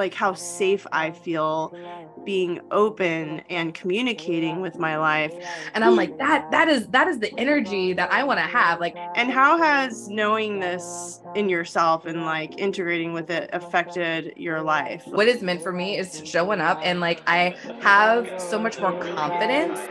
like how safe I feel being open and communicating with my life. And I'm like, that that is that is the energy that I want to have. Like, and how has knowing this in yourself and like integrating with it affected your life? What is meant for me is showing up and like I have so much more confidence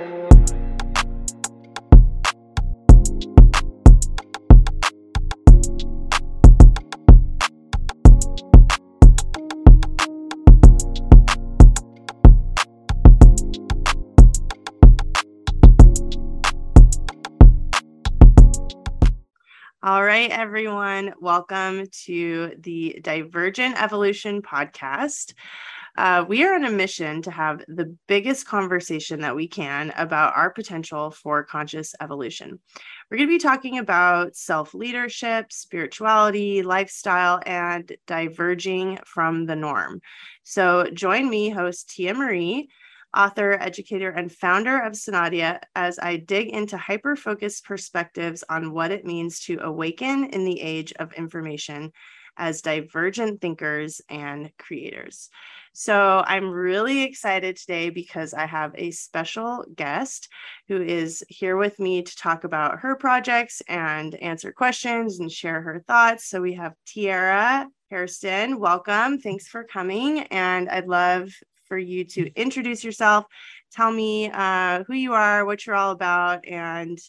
right, everyone, welcome to the Divergent Evolution podcast. Uh, we are on a mission to have the biggest conversation that we can about our potential for conscious evolution. We're going to be talking about self leadership, spirituality, lifestyle, and diverging from the norm. So, join me, host Tia Marie author, educator, and founder of Sonadia, as I dig into hyper focused perspectives on what it means to awaken in the age of information as divergent thinkers and creators. So I'm really excited today because I have a special guest who is here with me to talk about her projects and answer questions and share her thoughts. So we have Tiara Hairston. Welcome. Thanks for coming. And I'd love for you to introduce yourself, tell me uh, who you are, what you're all about, and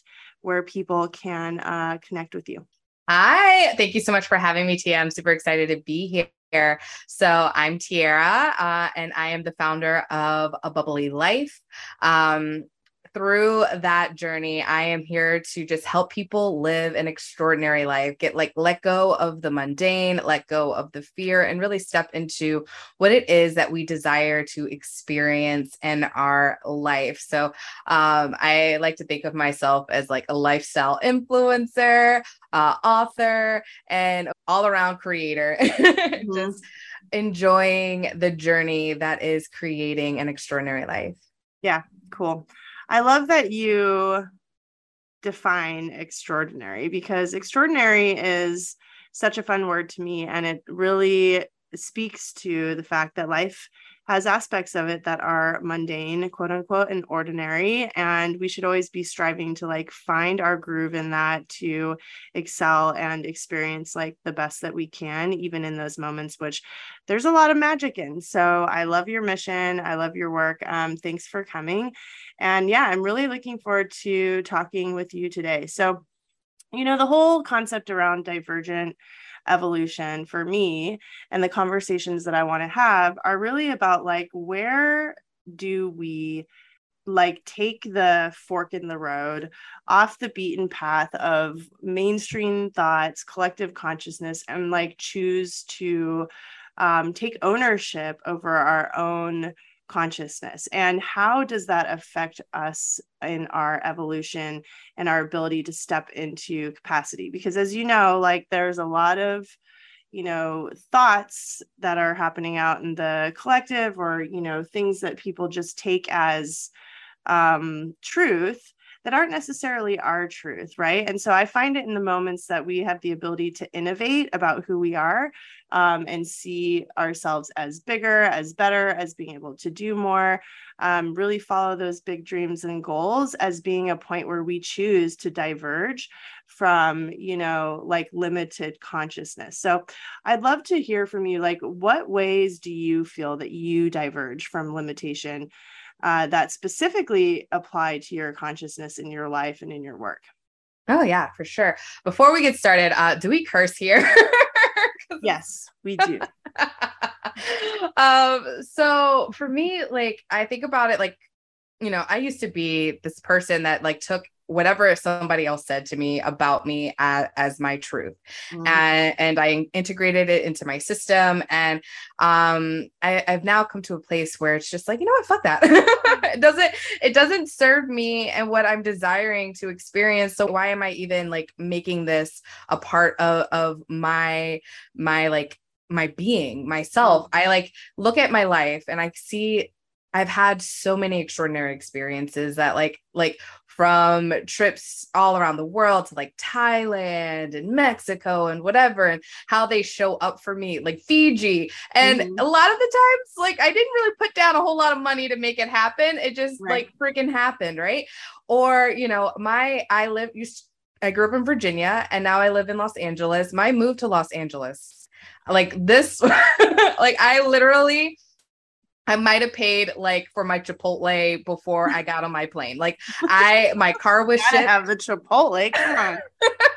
where people can uh, connect with you. Hi, thank you so much for having me, Tia. I'm super excited to be here. So I'm Tiara, uh, and I am the founder of A Bubbly Life. Um, through that journey, I am here to just help people live an extraordinary life, get like let go of the mundane, let go of the fear, and really step into what it is that we desire to experience in our life. So um, I like to think of myself as like a lifestyle influencer, uh, author, and all around creator. Mm-hmm. just enjoying the journey that is creating an extraordinary life. Yeah, cool. I love that you define extraordinary because extraordinary is such a fun word to me and it really speaks to the fact that life has aspects of it that are mundane, quote unquote, and ordinary. And we should always be striving to like find our groove in that to excel and experience like the best that we can, even in those moments, which there's a lot of magic in. So I love your mission. I love your work. Um, thanks for coming. And yeah, I'm really looking forward to talking with you today. So, you know, the whole concept around divergent evolution for me and the conversations that I want to have are really about like where do we like take the fork in the road off the beaten path of mainstream thoughts collective consciousness and like choose to um, take ownership over our own consciousness and how does that affect us in our evolution and our ability to step into capacity? Because as you know like there's a lot of you know thoughts that are happening out in the collective or you know things that people just take as um, truth that aren't necessarily our truth, right? And so I find it in the moments that we have the ability to innovate about who we are um, and see ourselves as bigger, as better, as being able to do more, um, really follow those big dreams and goals as being a point where we choose to diverge from, you know, like limited consciousness. So I'd love to hear from you. Like, what ways do you feel that you diverge from limitation? Uh, that specifically apply to your consciousness in your life and in your work. Oh yeah, for sure. Before we get started, uh, do we curse here? yes, we do. um, so for me, like I think about it like, you know, I used to be this person that like took whatever somebody else said to me about me as, as my truth mm-hmm. and, and i integrated it into my system and um, I, i've now come to a place where it's just like you know what fuck that it doesn't it doesn't serve me and what i'm desiring to experience so why am i even like making this a part of, of my my like my being myself mm-hmm. i like look at my life and i see I've had so many extraordinary experiences that like like from trips all around the world to like Thailand and Mexico and whatever and how they show up for me like Fiji and mm-hmm. a lot of the times like I didn't really put down a whole lot of money to make it happen it just right. like freaking happened right or you know my I live used I grew up in Virginia and now I live in Los Angeles my move to Los Angeles like this like I literally I might have paid like for my Chipotle before I got on my plane. Like I, my car was shipped. Have the Chipotle. Come on.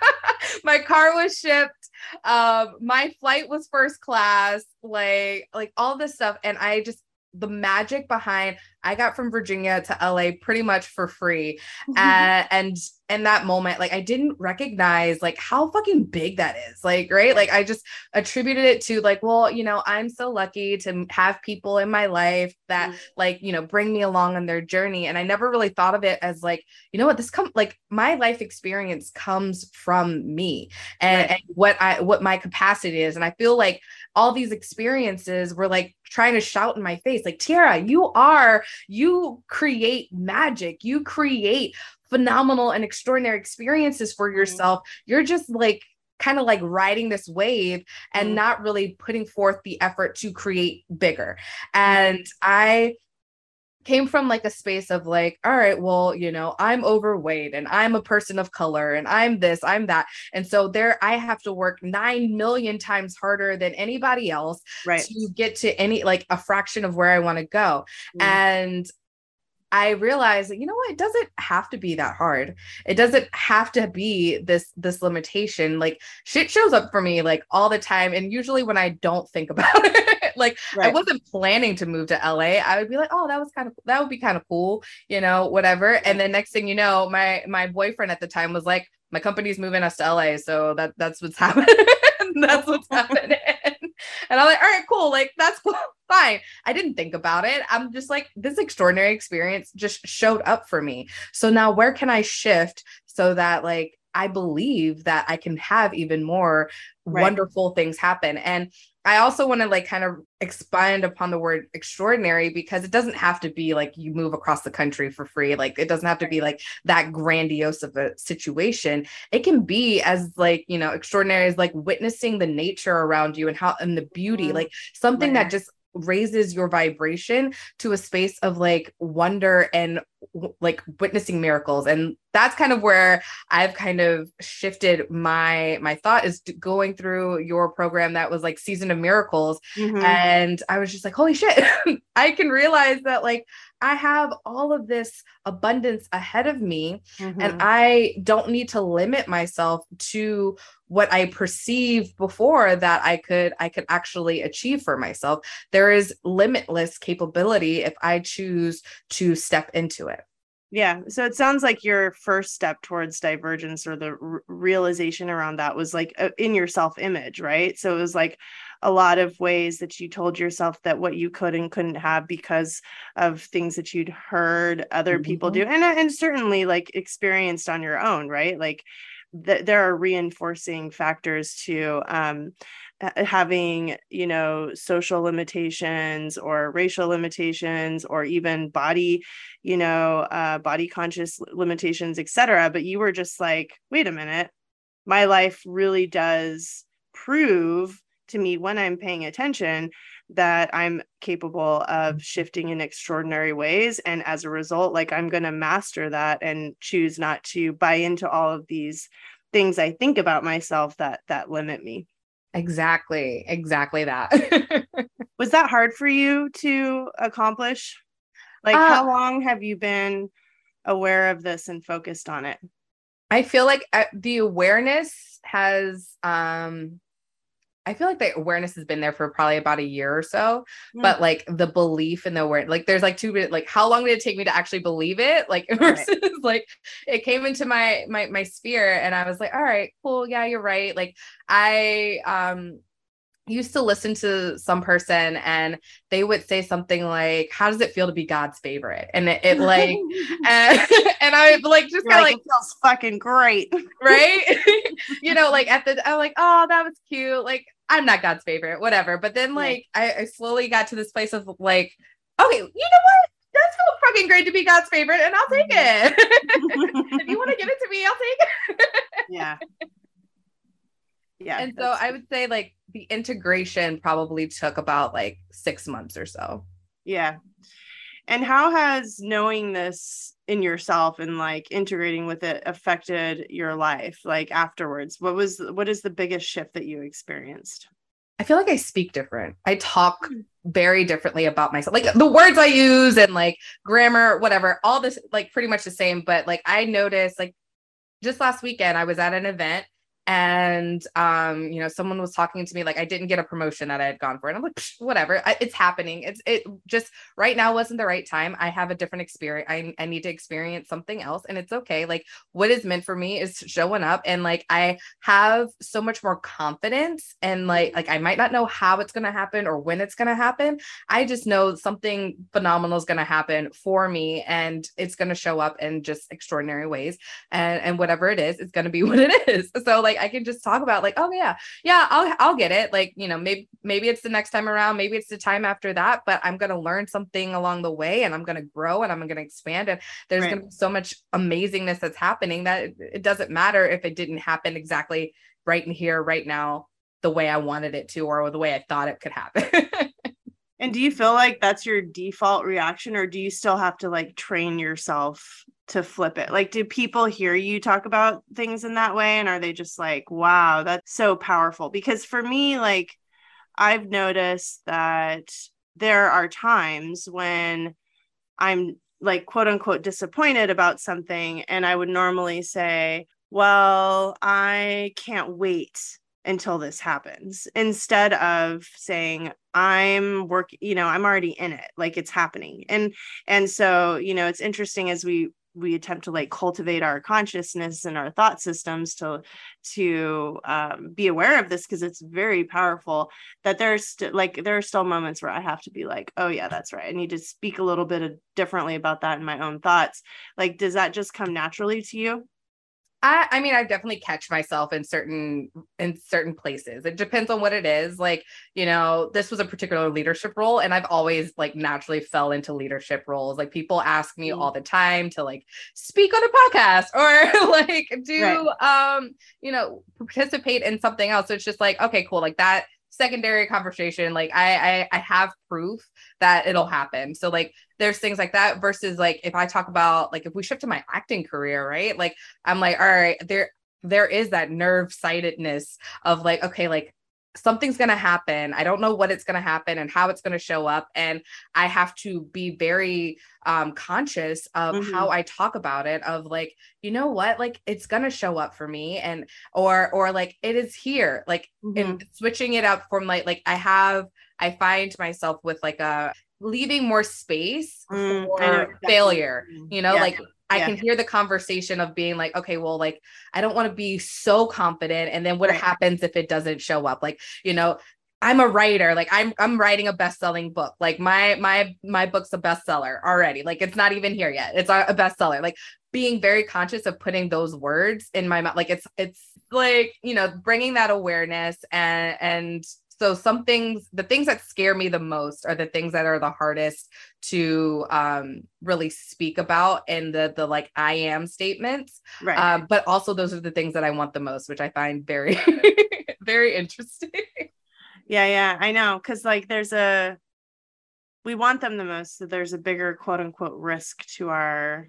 my car was shipped. Um, my flight was first class. Like, like all this stuff, and I just the magic behind I got from Virginia to LA pretty much for free. Mm-hmm. Uh, and in that moment, like I didn't recognize like how fucking big that is. Like, right. Like I just attributed it to like, well, you know, I'm so lucky to have people in my life that mm-hmm. like, you know, bring me along on their journey. And I never really thought of it as like, you know what, this come like my life experience comes from me and, right. and what I what my capacity is. And I feel like all these experiences were like trying to shout in my face, like, Tiara, you are you create magic, you create phenomenal and extraordinary experiences for mm-hmm. yourself. You're just like kind of like riding this wave and mm. not really putting forth the effort to create bigger. And I came from like a space of like all right well you know i'm overweight and i'm a person of color and i'm this i'm that and so there i have to work 9 million times harder than anybody else right. to get to any like a fraction of where i want to go mm. and I realized that you know what it doesn't have to be that hard. It doesn't have to be this this limitation. Like shit shows up for me like all the time and usually when I don't think about it. like right. I wasn't planning to move to LA. I would be like, "Oh, that was kind of that would be kind of cool, you know, whatever." And then next thing you know, my my boyfriend at the time was like, "My company's moving us to LA, so that that's what's happening." that's what's happening. And I'm like, all right, cool. Like, that's cool. Fine. I didn't think about it. I'm just like, this extraordinary experience just showed up for me. So now where can I shift so that like I believe that I can have even more right. wonderful things happen? And I also want to like kind of expand upon the word extraordinary because it doesn't have to be like you move across the country for free. Like it doesn't have to be like that grandiose of a situation. It can be as like, you know, extraordinary as like witnessing the nature around you and how and the beauty, mm-hmm. like something right. that just raises your vibration to a space of like wonder and like witnessing miracles. And that's kind of where i've kind of shifted my my thought is going through your program that was like season of miracles. Mm-hmm. and i was just like holy shit. I can realize that like I have all of this abundance ahead of me mm-hmm. and I don't need to limit myself to what I perceived before that I could I could actually achieve for myself. There is limitless capability if I choose to step into it. Yeah. So it sounds like your first step towards divergence or the r- realization around that was like uh, in your self image, right? So it was like, a lot of ways that you told yourself that what you could and couldn't have because of things that you'd heard other mm-hmm. people do and and certainly like experienced on your own right? Like th- there are reinforcing factors to um, having you know social limitations or racial limitations or even body you know uh, body conscious limitations etc but you were just like wait a minute. My life really does prove to me when I'm paying attention that I'm capable of shifting in extraordinary ways. And as a result, like I'm going to master that and choose not to buy into all of these things I think about myself that that limit me. Exactly. Exactly that. Was that hard for you to accomplish? Like uh, how long have you been aware of this and focused on it? I feel like uh, the awareness has um I feel like the awareness has been there for probably about a year or so, mm. but like the belief and the awareness, like there's like two like how long did it take me to actually believe it? Like versus right. like it came into my my my sphere and I was like, all right, cool, yeah, you're right. Like I um used to listen to some person and they would say something like how does it feel to be god's favorite and it, it like and, and i like just kind of like, like feels fucking great right you know like at the i'm like oh that was cute like i'm not god's favorite whatever but then like I, I slowly got to this place of like okay you know what that's so fucking great to be God's favorite, and I'll take mm-hmm. it. if you want to give it to me, I'll take it. yeah. Yeah. And so I would say like the integration probably took about like six months or so. Yeah. And how has knowing this in yourself and like integrating with it affected your life like afterwards? What was what is the biggest shift that you experienced? I feel like I speak different. I talk hmm. very differently about myself. Like the words I use and like grammar, whatever, all this like pretty much the same. But like I noticed like just last weekend, I was at an event and um you know someone was talking to me like i didn't get a promotion that i had gone for and i'm like whatever it's happening it's it just right now wasn't the right time i have a different experience I, I need to experience something else and it's okay like what is meant for me is showing up and like i have so much more confidence and like like i might not know how it's going to happen or when it's going to happen i just know something phenomenal is going to happen for me and it's going to show up in just extraordinary ways and and whatever it is it's going to be what it is. So like like I can just talk about like, oh yeah, yeah, I'll I'll get it. Like, you know, maybe maybe it's the next time around, maybe it's the time after that, but I'm gonna learn something along the way and I'm gonna grow and I'm gonna expand. And there's right. gonna be so much amazingness that's happening that it, it doesn't matter if it didn't happen exactly right in here, right now, the way I wanted it to, or the way I thought it could happen. and do you feel like that's your default reaction, or do you still have to like train yourself to flip it? Like, do people hear you talk about things in that way? And are they just like, wow, that's so powerful? Because for me, like, I've noticed that there are times when I'm like, quote unquote, disappointed about something. And I would normally say, well, I can't wait until this happens instead of saying i'm work you know i'm already in it like it's happening and and so you know it's interesting as we we attempt to like cultivate our consciousness and our thought systems to to um, be aware of this because it's very powerful that there's st- like there are still moments where i have to be like oh yeah that's right. I need to speak a little bit of, differently about that in my own thoughts. Like does that just come naturally to you I, I mean, I definitely catch myself in certain in certain places. It depends on what it is. Like, you know, this was a particular leadership role, and I've always like naturally fell into leadership roles. Like people ask me mm. all the time to like speak on a podcast or like do right. um, you know, participate in something else. So it's just like, okay, cool. Like that secondary conversation like I, I i have proof that it'll happen. So like there's things like that versus like if i talk about like if we shift to my acting career right? Like i'm like all right there there is that nerve sightedness of like okay like something's going to happen. I don't know what it's going to happen and how it's going to show up. And I have to be very um, conscious of mm-hmm. how I talk about it of like, you know what, like it's going to show up for me and, or, or like it is here, like mm-hmm. and switching it up from like, like I have, I find myself with like a, leaving more space mm, for failure you know yeah. like I yeah. can hear the conversation of being like, okay, well, like I don't want to be so confident. And then what right. happens if it doesn't show up? Like, you know, I'm a writer. Like I'm I'm writing a best-selling book. Like my my my book's a bestseller already. Like it's not even here yet. It's a bestseller. Like being very conscious of putting those words in my mouth. Like it's it's like, you know, bringing that awareness and and so some things the things that scare me the most are the things that are the hardest to um, really speak about and the the like i am statements. Right. Um, but also those are the things that i want the most which i find very very interesting. Yeah yeah i know because like there's a we want them the most so there's a bigger quote unquote risk to our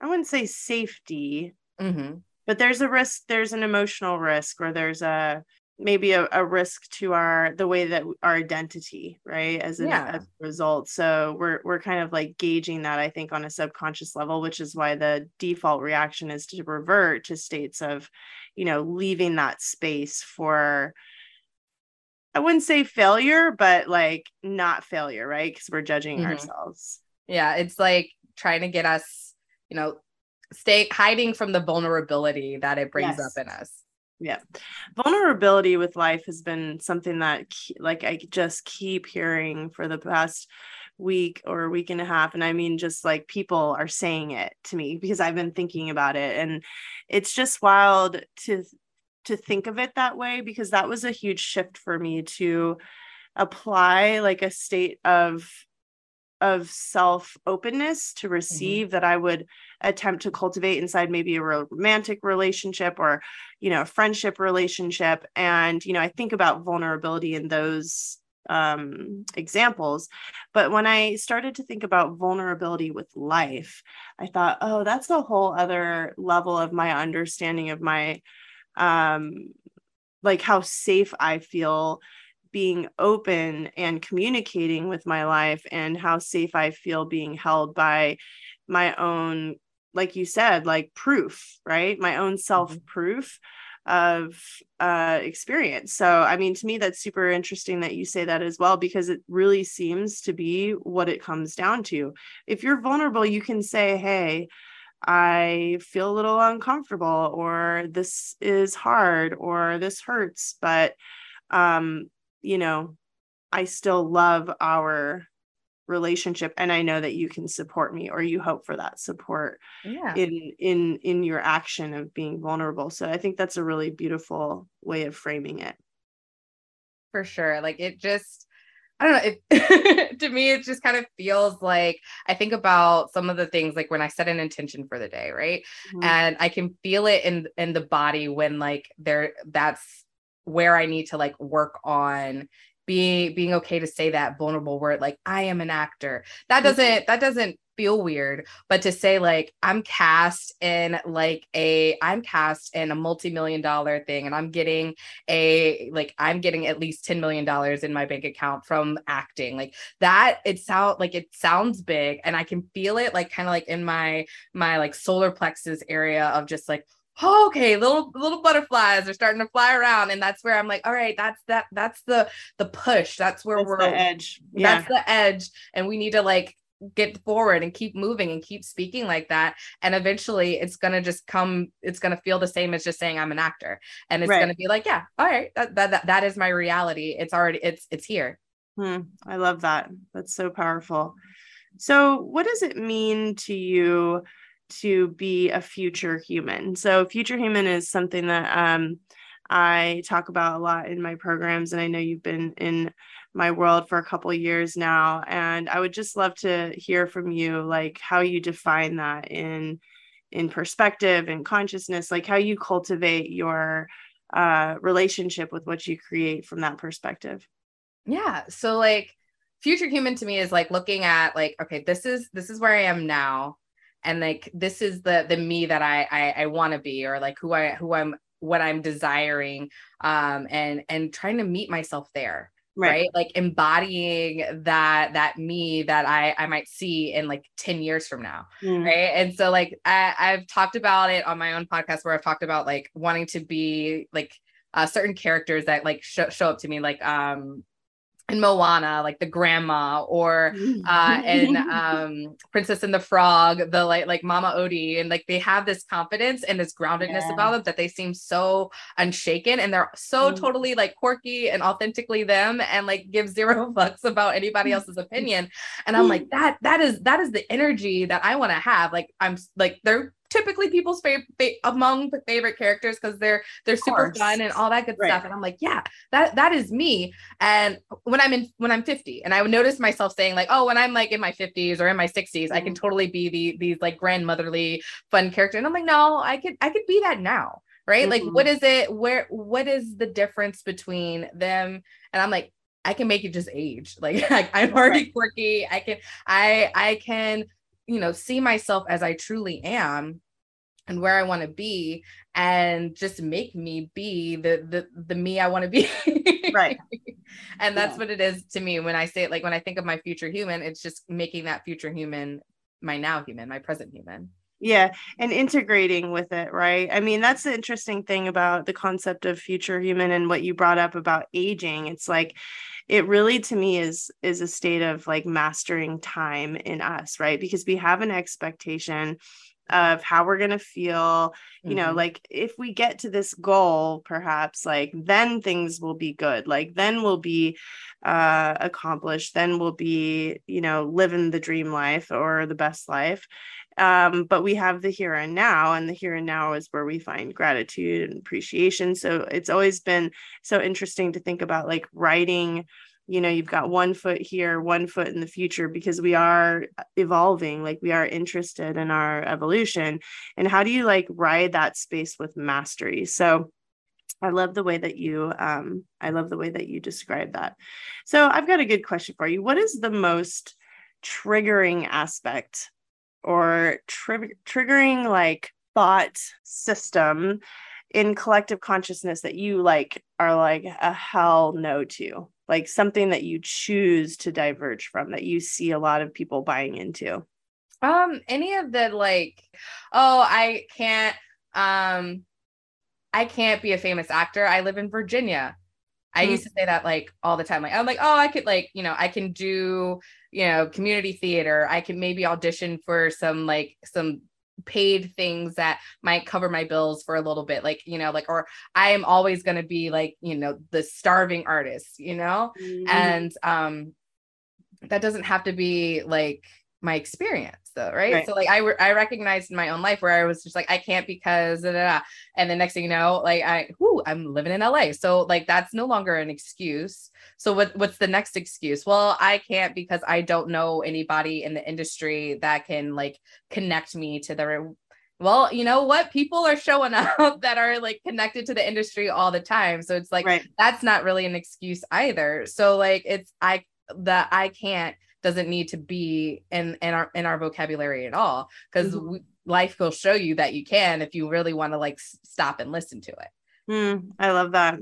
i wouldn't say safety mm-hmm. but there's a risk there's an emotional risk or there's a maybe a, a, risk to our the way that our identity right as, yeah. as a result so we're we're kind of like gauging that i think on a subconscious level which is why the default reaction is to revert to states of you know leaving that space for i wouldn't say failure but like not failure right because we're judging mm-hmm. ourselves yeah it's like trying to get us you know stay hiding from the vulnerability that it brings yes. up in us yeah vulnerability with life has been something that like i just keep hearing for the past week or week and a half and i mean just like people are saying it to me because i've been thinking about it and it's just wild to to think of it that way because that was a huge shift for me to apply like a state of of self openness to mm-hmm. receive mm-hmm. that I would attempt to cultivate inside maybe a romantic relationship or you know a friendship relationship and you know I think about vulnerability in those um, examples. But when I started to think about vulnerability with life, I thought, oh, that's a whole other level of my understanding of my, um, like how safe I feel being open and communicating with my life and how safe I feel being held by my own, like you said, like proof, right? My own self proof. Mm-hmm of uh, experience. So, I mean, to me, that's super interesting that you say that as well, because it really seems to be what it comes down to. If you're vulnerable, you can say, Hey, I feel a little uncomfortable, or this is hard, or this hurts. But, um, you know, I still love our relationship and i know that you can support me or you hope for that support yeah. in in in your action of being vulnerable so i think that's a really beautiful way of framing it for sure like it just I don't know. It, to me, it just kind of feels like I think about some of the things like when I set an intention for the day, right? Mm-hmm. And I can feel it in in the body when like there that's where I need to like work on being being okay to say that vulnerable word like i am an actor that mm-hmm. doesn't that doesn't feel weird but to say like i'm cast in like a i'm cast in a multi-million dollar thing and i'm getting a like i'm getting at least 10 million dollars in my bank account from acting like that it sound like it sounds big and i can feel it like kind of like in my my like solar plexus area of just like oh, okay, little little butterflies are starting to fly around, and that's where I'm like, all right, that's that that's the the push. That's where that's we're the edge. Yeah. That's the edge, and we need to like get forward and keep moving and keep speaking like that and eventually it's going to just come it's going to feel the same as just saying i'm an actor and it's right. going to be like yeah all right that, that, that that is my reality it's already it's it's here hmm, i love that that's so powerful so what does it mean to you to be a future human. So, future human is something that um, I talk about a lot in my programs, and I know you've been in my world for a couple years now. And I would just love to hear from you, like how you define that in in perspective and consciousness, like how you cultivate your uh, relationship with what you create from that perspective. Yeah. So, like future human to me is like looking at like okay this is this is where i am now and like this is the the me that i i, I want to be or like who i who i'm what i'm desiring um and and trying to meet myself there right. right, like embodying that that me that i i might see in like 10 years from now mm. right and so like I, i've talked about it on my own podcast where i've talked about like wanting to be like uh, certain characters that like sh- show up to me like um Moana, like the grandma, or uh, in um, Princess and the Frog, the like like Mama Odie, and like they have this confidence and this groundedness yeah. about them that they seem so unshaken, and they're so mm. totally like quirky and authentically them, and like give zero fucks about anybody else's opinion. And I'm like that that is that is the energy that I want to have. Like I'm like they're typically people's favorite fa- among favorite characters because they're they're super fun and all that good right. stuff and i'm like yeah that that is me and when i'm in when i'm 50 and i would notice myself saying like oh when i'm like in my 50s or in my 60s mm-hmm. i can mm-hmm. totally be the these like grandmotherly fun character and i'm like no i could i could be that now right mm-hmm. like what is it where what is the difference between them and i'm like i can make it just age like, like i'm already right. quirky i can i i can you know see myself as i truly am and where i want to be and just make me be the the, the me i want to be. Right. And that's yeah. what it is to me when i say it like when i think of my future human it's just making that future human my now human my present human. Yeah and integrating with it right? I mean that's the interesting thing about the concept of future human and what you brought up about aging. It's like it really to me is is a state of like mastering time in us right because we have an expectation of how we're going to feel you mm-hmm. know like if we get to this goal perhaps like then things will be good like then we'll be uh accomplished then we'll be you know living the dream life or the best life um, but we have the here and now and the here and now is where we find gratitude and appreciation. So it's always been so interesting to think about like writing you know you've got one foot here one foot in the future because we are evolving like we are interested in our evolution. And how do you like ride that space with mastery? So i love the way that you um i love the way that you describe that. So i've got a good question for you. What is the most triggering aspect or tri- triggering like thought system in collective consciousness that you like are like a hell no to like something that you choose to diverge from that you see a lot of people buying into? Um any of the like oh i can't um i can't be a famous actor. I live in virginia I mm-hmm. used to say that like all the time. Like I'm like, oh, I could like, you know, I can do, you know, community theater. I can maybe audition for some like some paid things that might cover my bills for a little bit like you know like or i am always going to be like you know the starving artist you know mm-hmm. and um that doesn't have to be like my experience though right? right, so like i i recognized in my own life where i was just like i can't because da, da, da. and the next thing you know like i whoo, i'm living in la so like that's no longer an excuse so what what's the next excuse well i can't because i don't know anybody in the industry that can like connect me to the well, you know what? People are showing up that are like connected to the industry all the time. So it's like right. that's not really an excuse either. So like it's I that I can't doesn't need to be in in our in our vocabulary at all because mm-hmm. life will show you that you can if you really want to like stop and listen to it. Mm, i love that.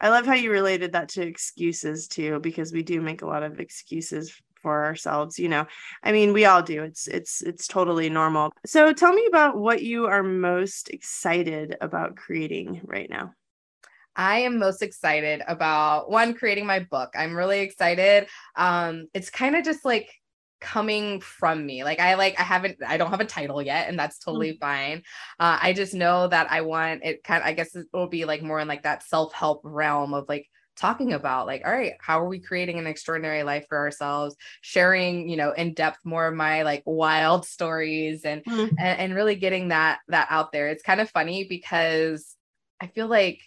I love how you related that to excuses too because we do make a lot of excuses for ourselves you know? I mean we all do. It's it's it's totally normal. So tell me about what you are most excited about creating right now I am most excited about one creating my book. I'm really excited. Um, it's kind of just like coming from me. Like I like I haven't I don't have a title yet, and that's totally mm-hmm. fine. Uh, I just know that I want it. Kind of, I guess it will be like more in like that self help realm of like talking about like all right how are we creating an extraordinary life for ourselves sharing you know in depth more of my like wild stories and, mm-hmm. and and really getting that that out there it's kind of funny because i feel like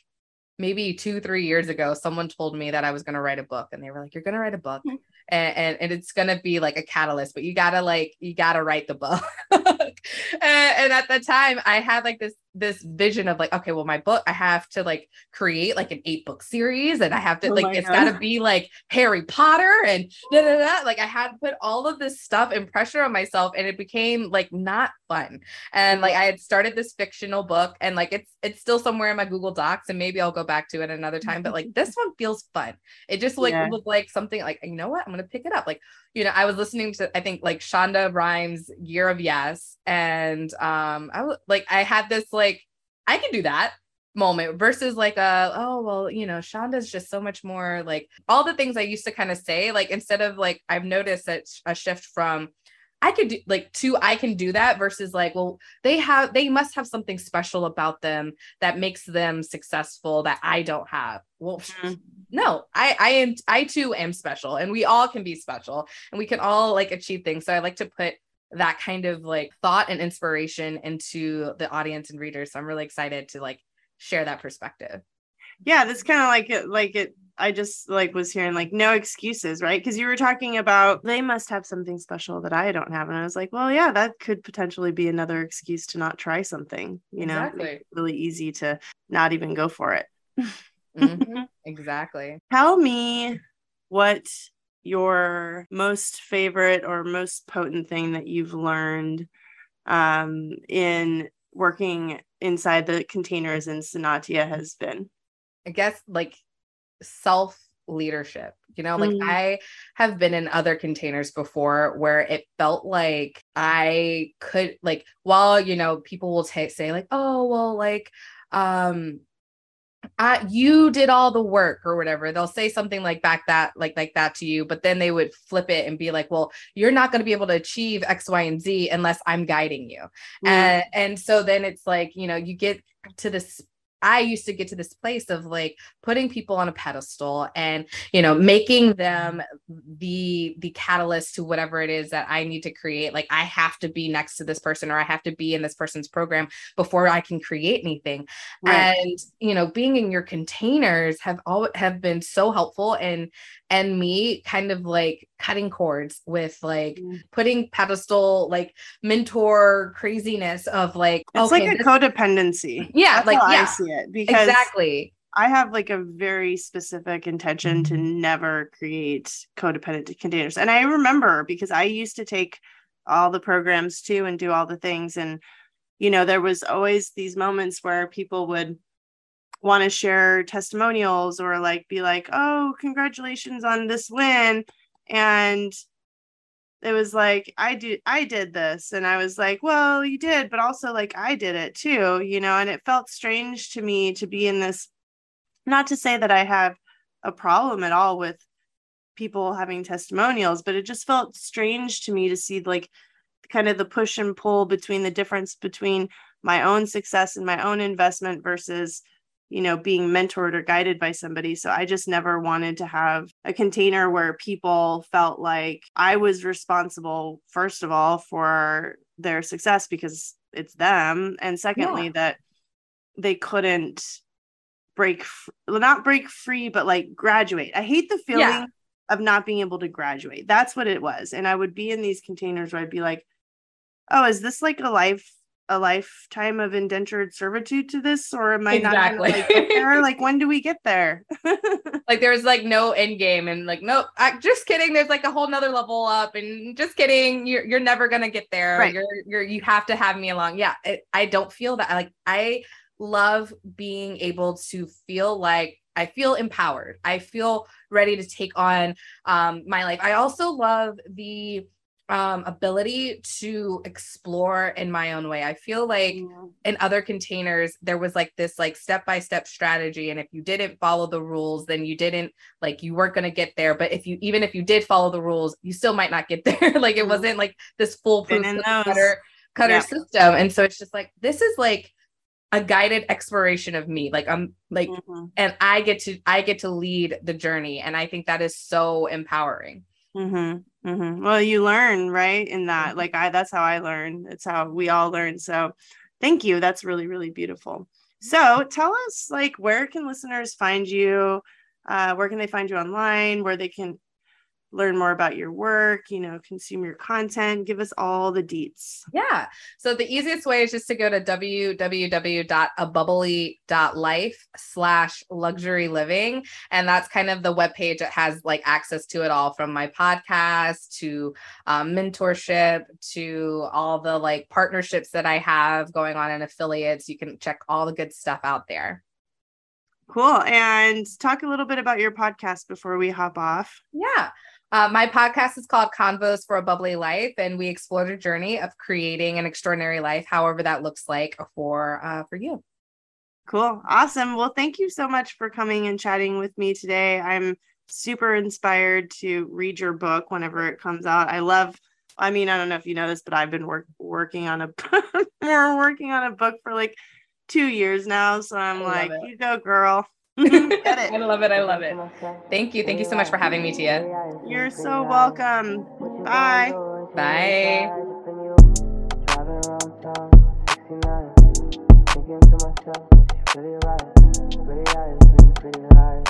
maybe two, three years ago, someone told me that I was going to write a book and they were like, you're going to write a book mm-hmm. and, and, and, it's going to be like a catalyst, but you got to like, you got to write the book. and, and at the time I had like this this vision of like okay well my book i have to like create like an eight book series and i have to oh like it's got to be like harry potter and da, da, da. like i had put all of this stuff and pressure on myself and it became like not fun. And like i had started this fictional book and like it's it's still somewhere in my google docs and maybe i'll go back to it another time but like this one feels fun. It just like yeah. looked like something like you know what? I'm gonna pick it up. Like you know i was listening to i think like shonda rhimes year of yes and um i was like i had this like I can do that moment versus like a oh well you know Shonda's just so much more like all the things I used to kind of say like instead of like I've noticed that a shift from I could do like to I can do that versus like well they have they must have something special about them that makes them successful that I don't have. Well mm-hmm. no, I I am I too am special and we all can be special and we can all like achieve things. So I like to put that kind of like thought and inspiration into the audience and readers. So I'm really excited to like share that perspective. Yeah, that's kind of like it, like it. I just like was hearing like no excuses, right? Because you were talking about they must have something special that I don't have, and I was like, well, yeah, that could potentially be another excuse to not try something. You know, exactly. really easy to not even go for it. mm-hmm. Exactly. Tell me what your most favorite or most potent thing that you've learned um, in working inside the containers in Sonatia has been? I guess like self leadership. You know, like mm I have been in other containers before where it felt like I could like while you know people will t- say like oh well like um I, you did all the work or whatever they'll say something like back that like like that to you but then they would flip it and be like well you're not going to be able to achieve x y and z unless i'm guiding you mm. and and so then it's like you know you get to this I used to get to this place of like putting people on a pedestal and, you know, making them the the catalyst to whatever it is that I need to create. Like I have to be next to this person or I have to be in this person's program before I can create anything. Right. And you know, being in your containers have all have been so helpful and and me kind of like cutting cords with like mm. putting pedestal like mentor craziness of like it's okay, like a this- codependency. Yeah, That's like yeah, I see it because exactly I have like a very specific intention to mm-hmm. never create codependent containers. And I remember because I used to take all the programs too and do all the things. And, you know, there was always these moments where people would want to share testimonials or like be like, oh, congratulations on this win. And it was like i do i did this and i was like well you did but also like i did it too you know and it felt strange to me to be in this not to say that I have a problem at all with people having testimonials, but it just felt strange to me to see like kind of the push and pull between the difference between my own success and my own investment versus you know being mentored or guided by somebody so i just never wanted to have a container where people felt like i was responsible first of all for their success because it's them and secondly yeah. that they couldn't break not break free but like graduate i hate the feeling yeah. of not being able to graduate that's what it was and i would be in these containers where i'd be like oh is this like a life a lifetime of indentured servitude to this or am i exactly. not gonna, like, there? like when do we get there like there's like no end game and like nope I, just kidding there's like a whole nother level up and just kidding you're, you're never gonna get there right. you're you're you have to have me along yeah it, i don't feel that like i love being able to feel like I feel empowered. I feel ready to take on um, my life. I also love the um, ability to explore in my own way. I feel like in other containers, there was like this like step by step strategy. And if you didn't follow the rules, then you didn't like you weren't going to get there. But if you even if you did follow the rules, you still might not get there. like it wasn't like this foolproof cutter, cutter yeah. system. And so it's just like this is like a guided exploration of me like i'm like mm-hmm. and i get to i get to lead the journey and i think that is so empowering mm-hmm. Mm-hmm. well you learn right in that mm-hmm. like i that's how i learn it's how we all learn so thank you that's really really beautiful so tell us like where can listeners find you uh, where can they find you online where they can learn more about your work, you know, consume your content, give us all the deets. Yeah. So the easiest way is just to go to www.abubbly.life slash luxury living. And that's kind of the webpage that has like access to it all from my podcast to um, mentorship to all the like partnerships that I have going on and affiliates. You can check all the good stuff out there. Cool. And talk a little bit about your podcast before we hop off. Yeah. Uh, my podcast is called Convos for a Bubbly Life, and we explore the journey of creating an extraordinary life, however that looks like for uh, for you. Cool, awesome. Well, thank you so much for coming and chatting with me today. I'm super inspired to read your book whenever it comes out. I love. I mean, I don't know if you know this, but I've been work, working on a we're working on a book for like two years now. So I'm like, you go, girl. I love it. I love it. Thank you. Thank you so much for having me, Tia. You're so welcome. Bye. Bye. Thinking